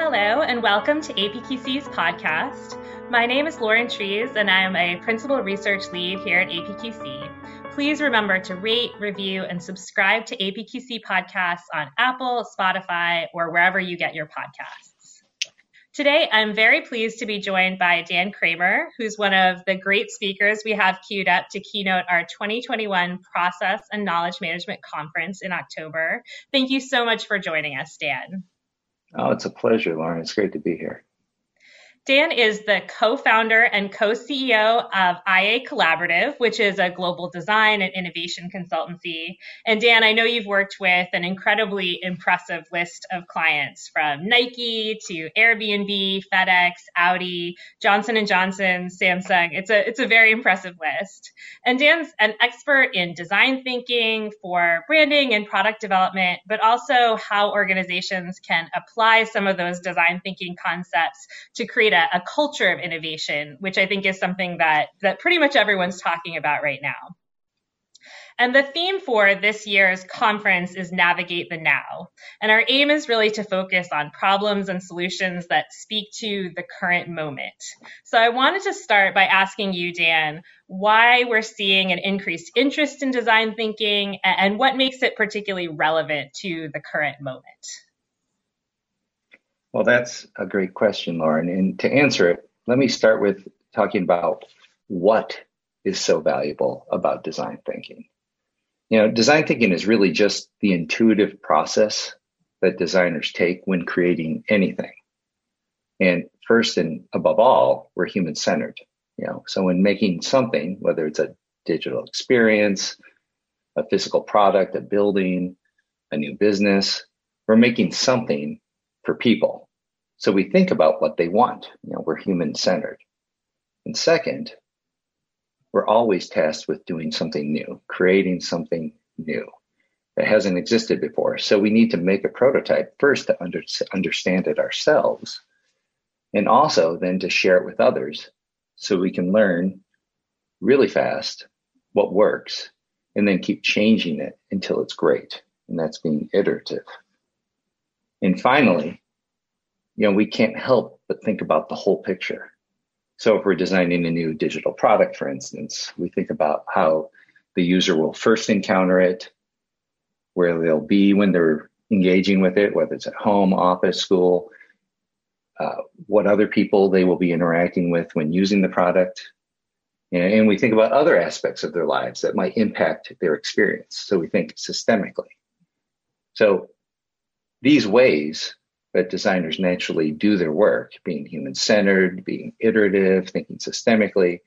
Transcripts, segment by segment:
Hello, and welcome to APQC's podcast. My name is Lauren Trees, and I am a Principal Research Lead here at APQC. Please remember to rate, review, and subscribe to APQC podcasts on Apple, Spotify, or wherever you get your podcasts. Today, I'm very pleased to be joined by Dan Kraemer, who's one of the great speakers we have queued up to keynote our 2021 Process and Knowledge Management Conference in October. Thank you so much for joining us, Dan. Oh, it's a pleasure, Lauren. It's great to be here. Dan is the co-founder and co-CEO of IA Collaborative, which is a global design and innovation consultancy. And Dan, I know you've worked with an incredibly impressive list of clients from Nike to Airbnb, FedEx, Audi, Johnson Johnson, Samsung. It's a it's a very impressive list. And Dan's an expert in design thinking for branding and product development, but also how organizations can apply some of those design thinking concepts to create a, a culture of innovation, which I think is something that that pretty much everyone's talking about right now. And the theme for this year's conference is Navigate the Now. And our aim is really to focus on problems and solutions that speak to the current moment. So I wanted to start by asking you, Dan, why we're seeing an increased interest in design thinking and what makes it particularly relevant to the current moment. Well, that's a great question, Lauren. And to answer it, let me start with talking about what is so valuable about design thinking. You know, design thinking is really just the intuitive process that designers take when creating anything. And first and above all, we're human centered. You know, so when making something, whether it's a digital experience, a physical product, a building, a new business, we're making something for people. So we think about what they want. You know, we're human centered. And second, we're always tasked with doing something new, creating something new that hasn't existed before. So we need to make a prototype first to under, understand it ourselves and also then to share it with others so we can learn really fast what works and then keep changing it until it's great. And that's being iterative. And finally, you know, we can't help but think about the whole picture. So if we're designing a new digital product, for instance, we think about how the user will first encounter it, where they'll be when they're engaging with it, whether it's at home, office, school, uh, what other people they will be interacting with when using the product. And we think about other aspects of their lives that might impact their experience. So we think systemically. So these ways that designers naturally do their work, being human centered, being iterative, thinking systemically,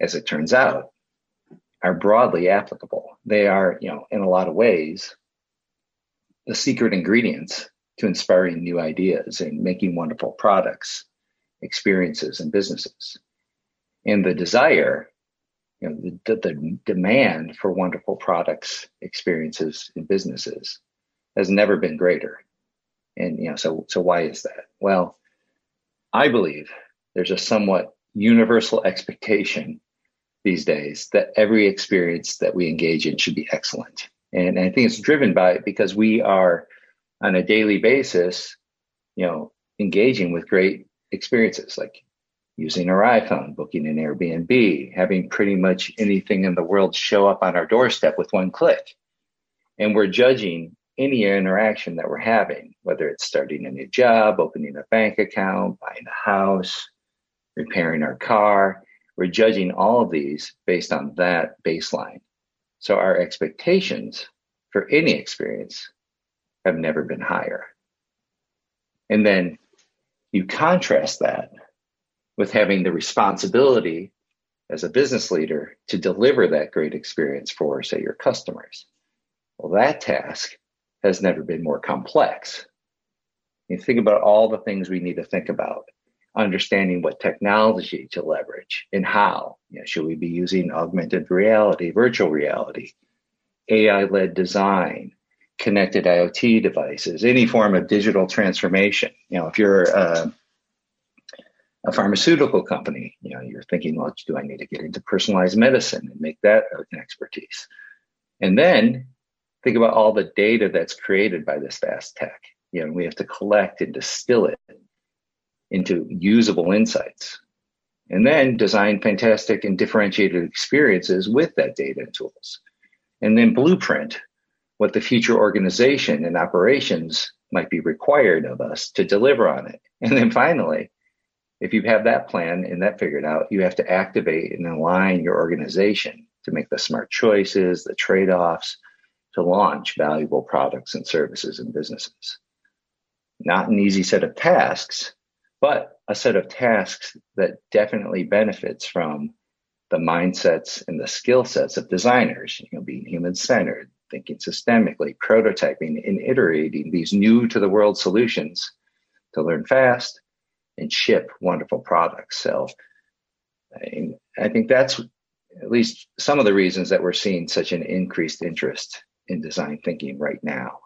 as it turns out, are broadly applicable. They are, you know, in a lot of ways, the secret ingredients to inspiring new ideas and making wonderful products, experiences, and businesses. And the desire, you know, the, the demand for wonderful products, experiences, and businesses has never been greater. And you know, so so why is that? Well, I believe there's a somewhat universal expectation these days that every experience that we engage in should be excellent. And, and I think it's driven by it because we are on a daily basis, you know, engaging with great experiences like using our iPhone, booking an Airbnb, having pretty much anything in the world show up on our doorstep with one click. And we're judging any interaction that we're having, whether it's starting a new job, opening a bank account, buying a house, repairing our car, we're judging all of these based on that baseline. So our expectations for any experience have never been higher. And then you contrast that with having the responsibility as a business leader to deliver that great experience for, say, your customers. Well, that task has never been more complex. You think about all the things we need to think about, understanding what technology to leverage and how. You know, should we be using augmented reality, virtual reality, AI led design, connected IoT devices, any form of digital transformation? You know, if you're uh, a pharmaceutical company, you know, you're thinking, well, do I need to get into personalized medicine and make that an expertise? And then think about all the data that's created by this fast tech. you know, we have to collect and distill it into usable insights and then design fantastic and differentiated experiences with that data and tools. And then blueprint what the future organization and operations might be required of us to deliver on it. And then finally, if you have that plan and that figured out, you have to activate and align your organization to make the smart choices, the trade offs, to launch valuable products and services and businesses. Not an easy set of tasks, but a set of tasks that definitely benefits from the mindsets and the skill sets of designers, you know, being human centered, thinking systemically, prototyping and iterating these new to the world solutions to learn fast and ship wonderful products. So I, I think that's at least some of the reasons that we're seeing such an increased interest in design thinking right now.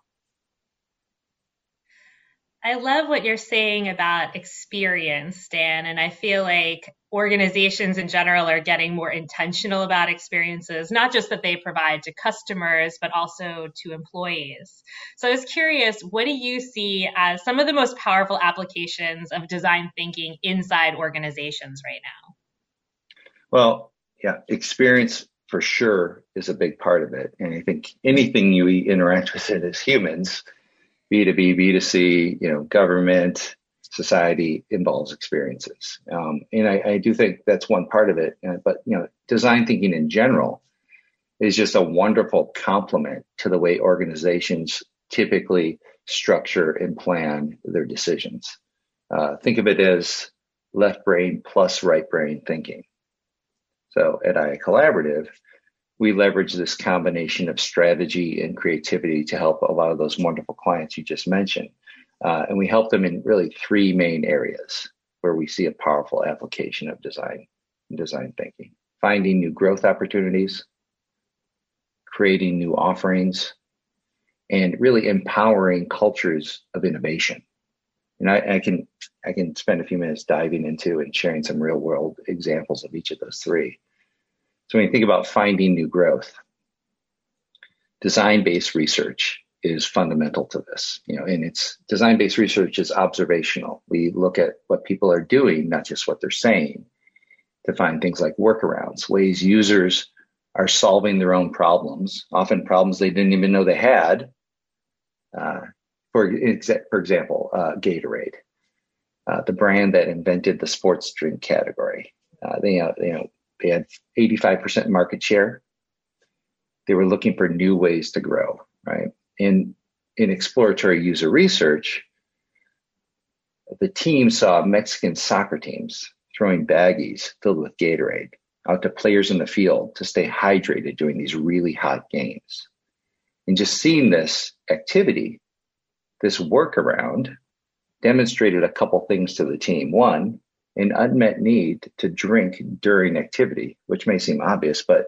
I love what you're saying about experience, Dan. And I feel like organizations in general are getting more intentional about experiences, not just that they provide to customers, but also to employees. So I was curious, what do you see as some of the most powerful applications of design thinking inside organizations right now? Well, yeah, experience for sure is a big part of it. And I think anything you interact with it as humans, B2B, B2C, you know, government, society involves experiences. Um, and I, I, do think that's one part of it. Uh, but, you know, design thinking in general is just a wonderful complement to the way organizations typically structure and plan their decisions. Uh, think of it as left brain plus right brain thinking. So at IA Collaborative, we leverage this combination of strategy and creativity to help a lot of those wonderful clients you just mentioned. Uh, and we help them in really three main areas where we see a powerful application of design and design thinking finding new growth opportunities, creating new offerings, and really empowering cultures of innovation. And I, I, can I can spend a few minutes diving into and sharing some real world examples of each of those three. So when you think about finding new growth, design-based research is fundamental to this. You know, and it's design-based research is observational. We look at what people are doing, not just what they're saying, to find things like workarounds, ways users are solving their own problems, often problems they didn't even know they had. Uh, for, for example, uh, Gatorade, uh, the brand that invented the sports drink category. Uh, they, uh, you know, they had 85% market share. They were looking for new ways to grow, right? In, in exploratory user research, the team saw Mexican soccer teams throwing baggies filled with Gatorade out to players in the field to stay hydrated during these really hot games. And just seeing this activity, this workaround, demonstrated a couple things to the team. One, an unmet need to drink during activity, which may seem obvious, but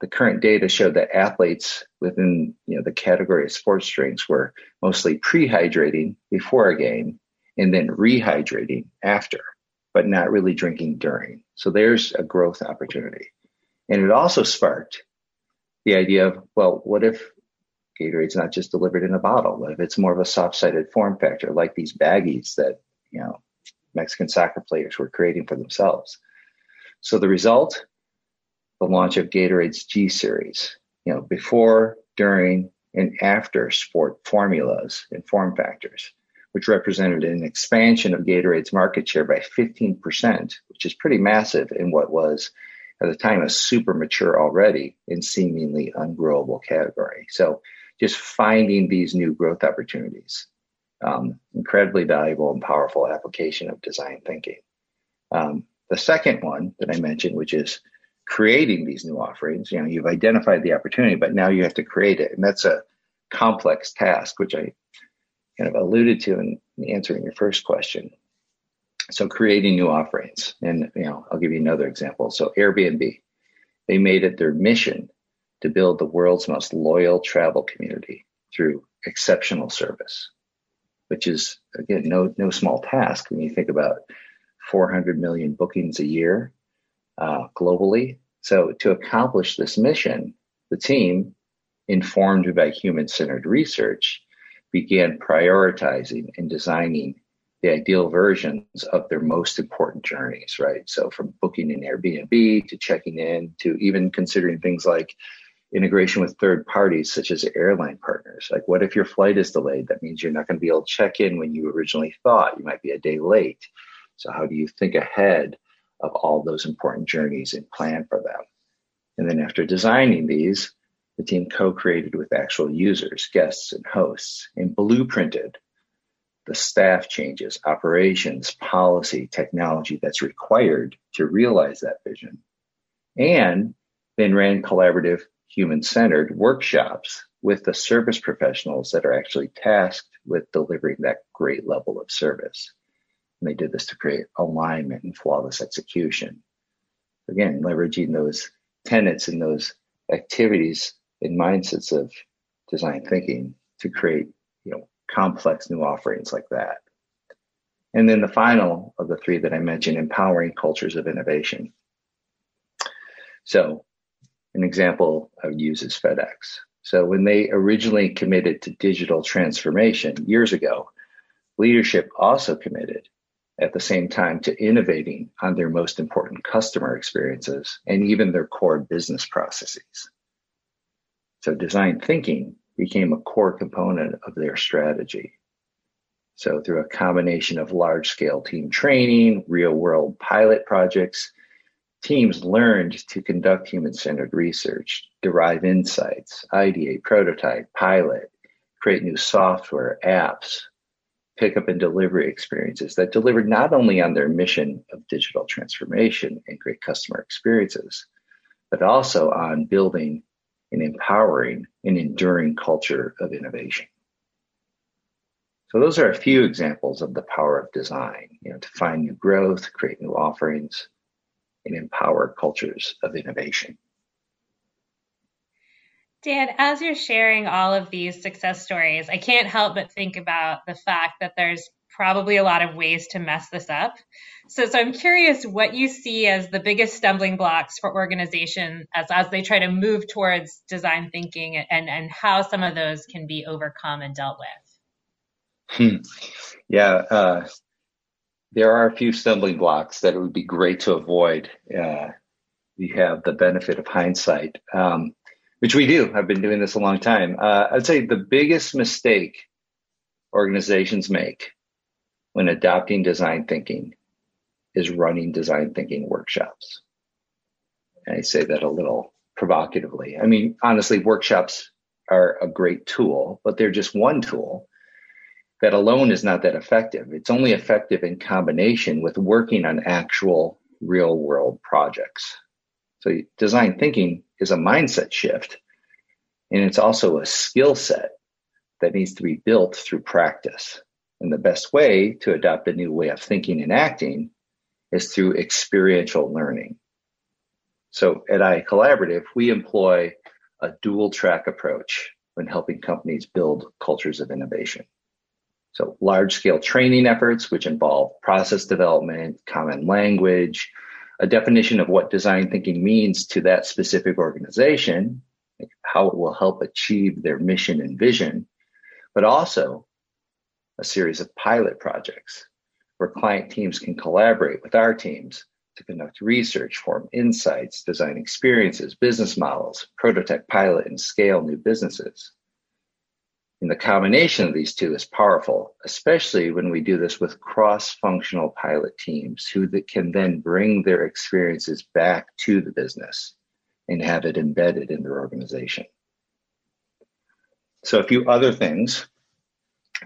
the current data showed that athletes within you know the category of sports drinks were mostly pre-hydrating before a game and then rehydrating after, but not really drinking during. So there's a growth opportunity. And it also sparked the idea of, well, what if Gatorade's not just delivered in a bottle? What if it's more of a soft-sided form factor, like these baggies that, you know, Mexican soccer players were creating for themselves. So the result, the launch of Gatorade's G Series, you know, before, during, and after sport formulas and form factors, which represented an expansion of Gatorade's market share by 15%, which is pretty massive in what was at the time a super mature already and seemingly ungrowable category. So just finding these new growth opportunities um, incredibly valuable and powerful application of design thinking. Um, the second one that I mentioned, which is creating these new offerings, you know, you've identified the opportunity, but now you have to create it. And that's a complex task, which I kind of alluded to in answering your first question. So creating new offerings. And, you know, I'll give you another example. So Airbnb, they made it their mission to build the world's most loyal travel community through exceptional service which is again no no small task when you think about 400 million bookings a year uh, globally. So to accomplish this mission, the team, informed by human-centered research, began prioritizing and designing the ideal versions of their most important journeys, right? So from booking an Airbnb to checking in to even considering things like integration with third parties such as airline partners. Like what if your flight is delayed? That means you're not going to be able to check in when you originally thought. You might be a day late. So how do you think ahead of all those important journeys and plan for them? And then after designing these, the team co-created with actual users, guests, and hosts and blueprinted the staff changes, operations, policy, technology that's required to realize that vision. And then ran collaborative, human centered workshops with the service professionals that are actually tasked with delivering that great level of service. And they did this to create alignment and flawless execution. Again, leveraging those tenets and those activities and mindsets of design thinking to create, you know, complex new offerings like that. And then the final of the three that I mentioned, empowering cultures of innovation. So, an example I would use is FedEx. So, when they originally committed to digital transformation years ago, leadership also committed at the same time to innovating on their most important customer experiences and even their core business processes. So, design thinking became a core component of their strategy. So, through a combination of large scale team training, real world pilot projects, teams learned to conduct human centered research, derive insights, ideate, prototype, pilot, create new software, apps, pickup and delivery experiences that delivered not only on their mission of digital transformation and great customer experiences, but also on building and empowering an enduring culture of innovation. So those are a few examples of the power of design, you know, to find new growth, create new offerings, and empower cultures of innovation. Dan, as you're sharing all of these success stories, I can't help but think about the fact that there's probably a lot of ways to mess this up. So, so I'm curious what you see as the biggest stumbling blocks for organizations as, as they try to move towards design thinking and, and how some of those can be overcome and dealt with. Hmm. Yeah, uh, there are a few stumbling blocks that it would be great to avoid. Uh, we have the benefit of hindsight, um, which we do. I've been doing this a long time. Uh, I'd say the biggest mistake organizations make when adopting design thinking is running design thinking workshops. And I say that a little provocatively. I mean, honestly, workshops are a great tool, but they're just one tool that alone is not that effective. It's only effective in combination with working on actual real world projects. So design thinking is a mindset shift and it's also a skill set that needs to be built through practice. And the best way to adopt a new way of thinking and acting is through experiential learning. So at IA Collaborative, we employ a dual track approach when helping companies build cultures of innovation. So large scale training efforts, which involve process development, common language, a definition of what design thinking means to that specific organization, how it will help achieve their mission and vision, but also a series of pilot projects where client teams can collaborate with our teams to conduct research, form insights, design experiences, business models, prototype pilot, and scale new businesses. And the combination of these two is powerful, especially when we do this with cross-functional pilot teams who can then bring their experiences back to the business and have it embedded in their organization. So a few other things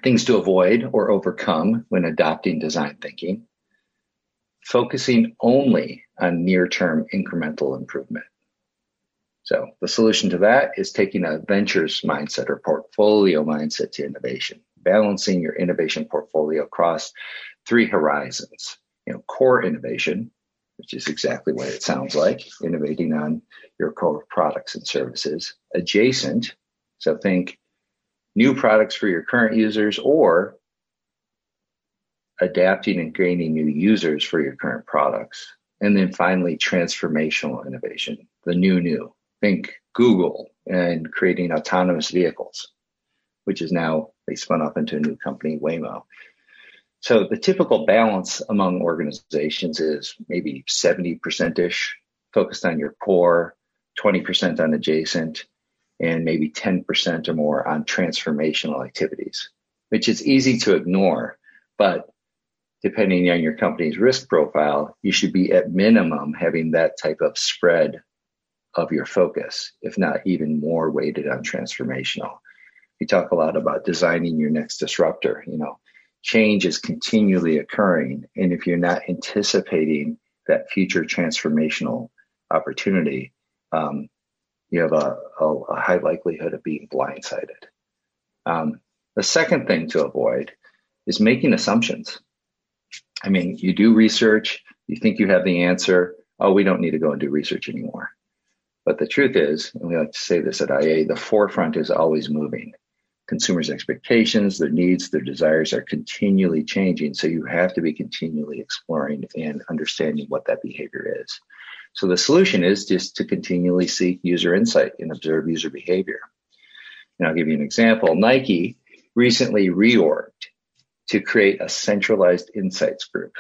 things to avoid or overcome when adopting design thinking, focusing only on near term incremental improvement. So the solution to that is taking a ventures mindset or portfolio mindset to innovation, balancing your innovation portfolio across three horizons. You know, core innovation, which is exactly what it sounds like, innovating on your core products and services. Adjacent, so think new products for your current users or adapting and gaining new users for your current products. And then finally, transformational innovation, the new new. Think Google and creating autonomous vehicles, which is now They spun off into a new company, Waymo. So the typical balance among organizations is maybe 70% ish focused on your core, 20% on adjacent, and maybe 10% or more on transformational activities, which is easy to ignore. But depending on your company's risk profile, you should be at minimum having that type of spread of your focus, if not even more weighted on transformational. We talk a lot about designing your next disruptor. You know, change is continually occurring. And if you're not anticipating that future transformational opportunity, um, you have a, a, a, high likelihood of being blindsided. Um, the second thing to avoid is making assumptions. I mean, you do research, you think you have the answer. Oh, we don't need to go and do research anymore. But the truth is, and we like to say this at IA, the forefront is always moving. Consumers' expectations, their needs, their desires are continually changing. So you have to be continually exploring and understanding what that behavior is. So the solution is just to continually seek user insight and observe user behavior. And I'll give you an example. Nike recently reorged to create a centralized insights group.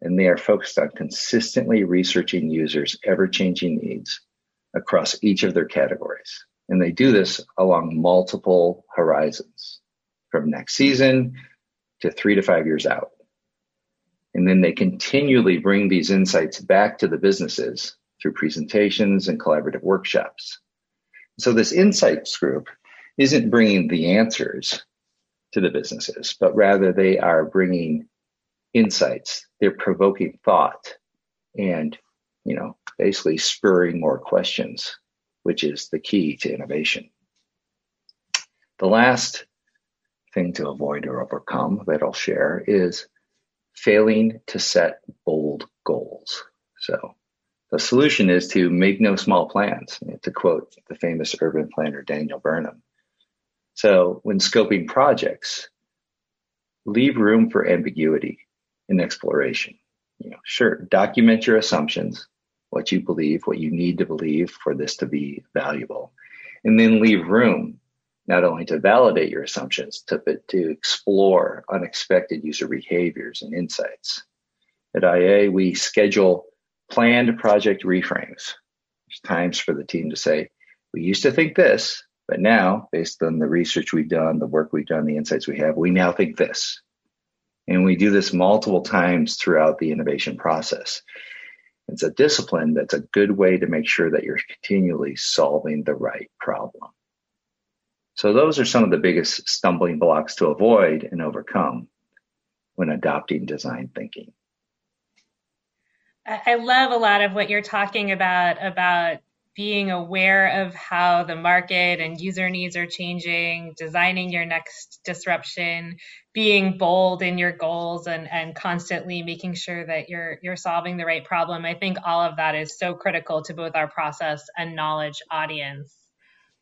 And they are focused on consistently researching users' ever changing needs across each of their categories. And they do this along multiple horizons from next season to three to five years out. And then they continually bring these insights back to the businesses through presentations and collaborative workshops. So this insights group isn't bringing the answers to the businesses, but rather they are bringing insights. They're provoking thought and, you know, basically spurring more questions, which is the key to innovation. The last thing to avoid or overcome that I'll share is failing to set bold goals. So the solution is to make no small plans, to quote the famous urban planner Daniel Burnham. So when scoping projects, leave room for ambiguity and exploration. You know, sure, document your assumptions, what you believe, what you need to believe for this to be valuable. And then leave room not only to validate your assumptions, to, but to explore unexpected user behaviors and insights. At IA, we schedule planned project reframes. There's times for the team to say, we used to think this, but now, based on the research we've done, the work we've done, the insights we have, we now think this. And we do this multiple times throughout the innovation process. It's a discipline that's a good way to make sure that you're continually solving the right problem. So those are some of the biggest stumbling blocks to avoid and overcome when adopting design thinking. I love a lot of what you're talking about about being aware of how the market and user needs are changing, designing your next disruption, being bold in your goals and, and constantly making sure that you're you're solving the right problem. I think all of that is so critical to both our process and knowledge audience.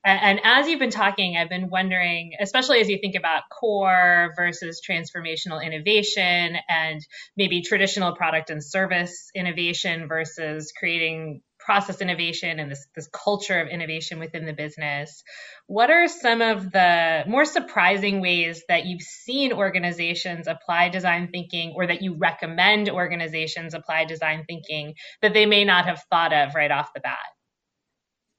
And, and as you've been talking, I've been wondering, especially as you think about core versus transformational innovation and maybe traditional product and service innovation versus creating process innovation and this, this culture of innovation within the business. What are some of the more surprising ways that you've seen organizations apply design thinking or that you recommend organizations apply design thinking that they may not have thought of right off the bat?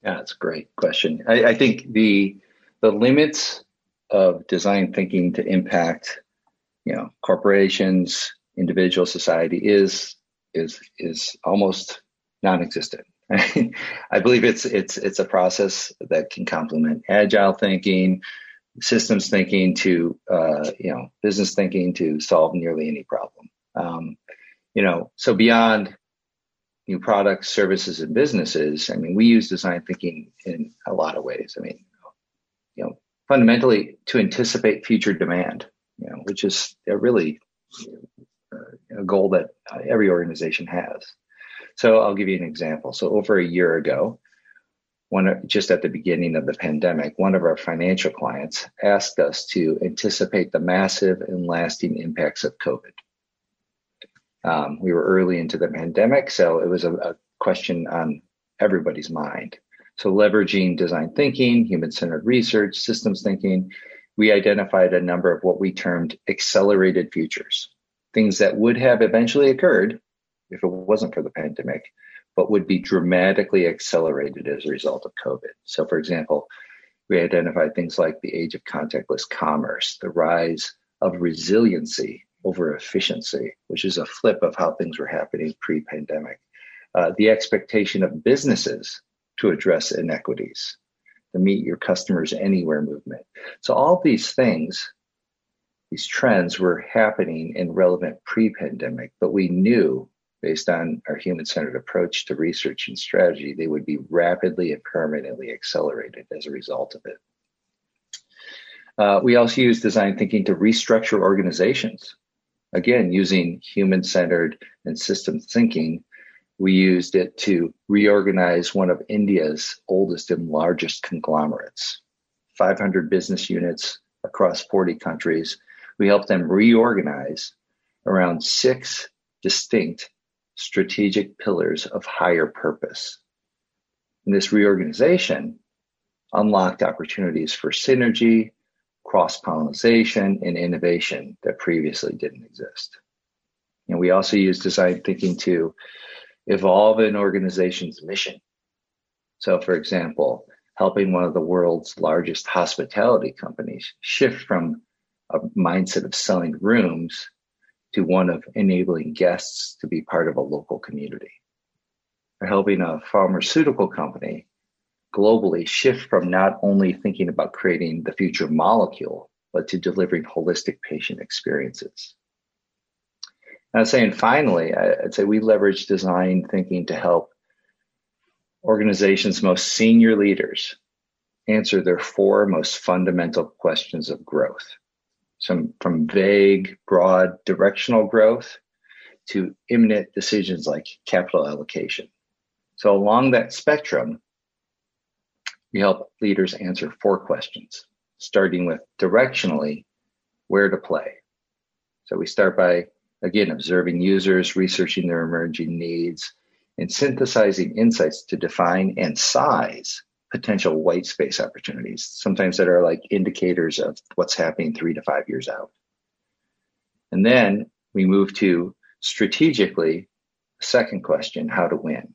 Yeah, that's a great question. I, I think the the limits of design thinking to impact, you know, corporations, individual society is is is almost non-existent. I believe it's it's it's a process that can complement agile thinking, systems thinking to uh, you know business thinking to solve nearly any problem. Um, you know, so beyond new products, services, and businesses, I mean, we use design thinking in a lot of ways. I mean, you know, fundamentally to anticipate future demand, you know, which is a really uh, a goal that every organization has. So I'll give you an example. So over a year ago, one just at the beginning of the pandemic, one of our financial clients asked us to anticipate the massive and lasting impacts of COVID. Um, we were early into the pandemic, so it was a, a question on everybody's mind. So leveraging design thinking, human centered research, systems thinking, we identified a number of what we termed accelerated futures, things that would have eventually occurred if it wasn't for the pandemic, but would be dramatically accelerated as a result of COVID. So, for example, we identified things like the age of contactless commerce, the rise of resiliency over efficiency, which is a flip of how things were happening pre pandemic, uh, the expectation of businesses to address inequities, the meet your customers anywhere movement. So, all these things, these trends were happening in relevant pre pandemic, but we knew based on our human centered approach to research and strategy, they would be rapidly and permanently accelerated as a result of it. Uh, we also use design thinking to restructure organizations. Again, using human centered and system thinking, we used it to reorganize one of India's oldest and largest conglomerates, 500 business units across 40 countries. We helped them reorganize around six distinct strategic pillars of higher purpose. And this reorganization unlocked opportunities for synergy, cross pollination, and innovation that previously didn't exist. And we also use design thinking to evolve an organization's mission. So, for example, helping one of the world's largest hospitality companies shift from a mindset of selling rooms to one of enabling guests to be part of a local community. Or helping a pharmaceutical company globally shift from not only thinking about creating the future molecule, but to delivering holistic patient experiences. And I'd say, and finally, I'd say we leverage design thinking to help organizations' most senior leaders answer their four most fundamental questions of growth some from vague, broad directional growth to imminent decisions like capital allocation. So along that spectrum, we help leaders answer four questions, starting with directionally, where to play. So we start by, again, observing users, researching their emerging needs, and synthesizing insights to define and size potential white space opportunities, sometimes that are like indicators of what's happening three to five years out. And then we move to strategically, second question, how to win.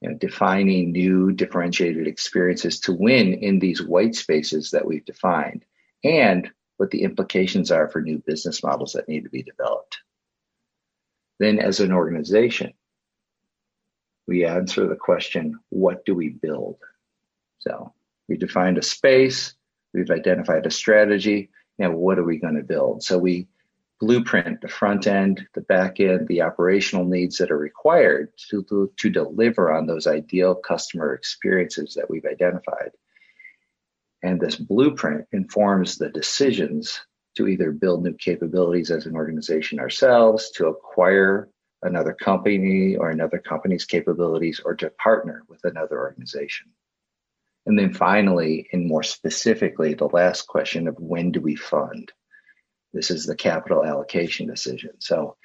You know, defining new differentiated experiences to win in these white spaces that we've defined and what the implications are for new business models that need to be developed. Then as an organization, we answer the question, what do we build? So we defined a space, we've identified a strategy, and what are we going to build? So we blueprint the front end, the back end, the operational needs that are required to, to, to deliver on those ideal customer experiences that we've identified. And this blueprint informs the decisions to either build new capabilities as an organization ourselves, to acquire another company or another company's capabilities, or to partner with another organization. And then finally, and more specifically, the last question of when do we fund? This is the capital allocation decision. So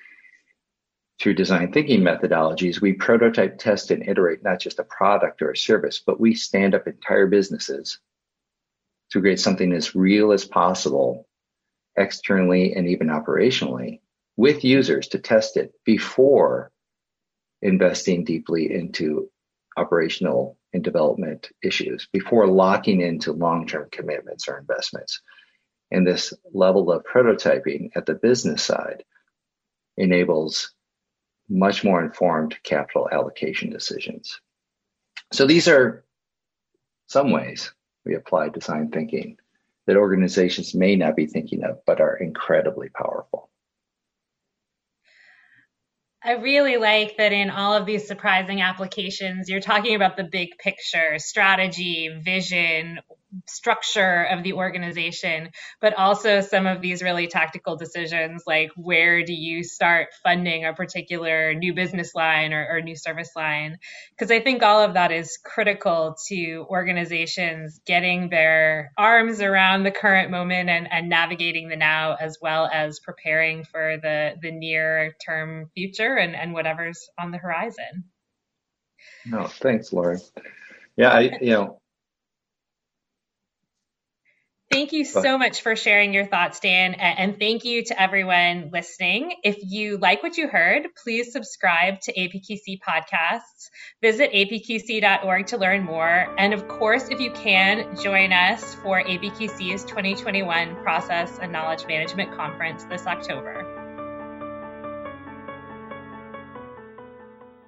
through design thinking methodologies, we prototype, test, and iterate not just a product or a service, but we stand up entire businesses to create something as real as possible externally and even operationally with users to test it before investing deeply into operational and development issues before locking into long term commitments or investments. And this level of prototyping at the business side enables much more informed capital allocation decisions. So these are some ways we apply design thinking that organizations may not be thinking of, but are incredibly powerful. I really like that in all of these surprising applications, you're talking about the big picture, strategy, vision, structure of the organization, but also some of these really tactical decisions like where do you start funding a particular new business line or, or new service line? Because I think all of that is critical to organizations getting their arms around the current moment and, and navigating the now as well as preparing for the, the near term future and, and whatever's on the horizon. No, thanks, Lauren. Yeah, I, you know, Thank you so much for sharing your thoughts, Dan. And thank you to everyone listening. If you like what you heard, please subscribe to APQC podcasts. Visit apqc.org to learn more. And of course, if you can, join us for APQC's 2021 Process and Knowledge Management Conference this October.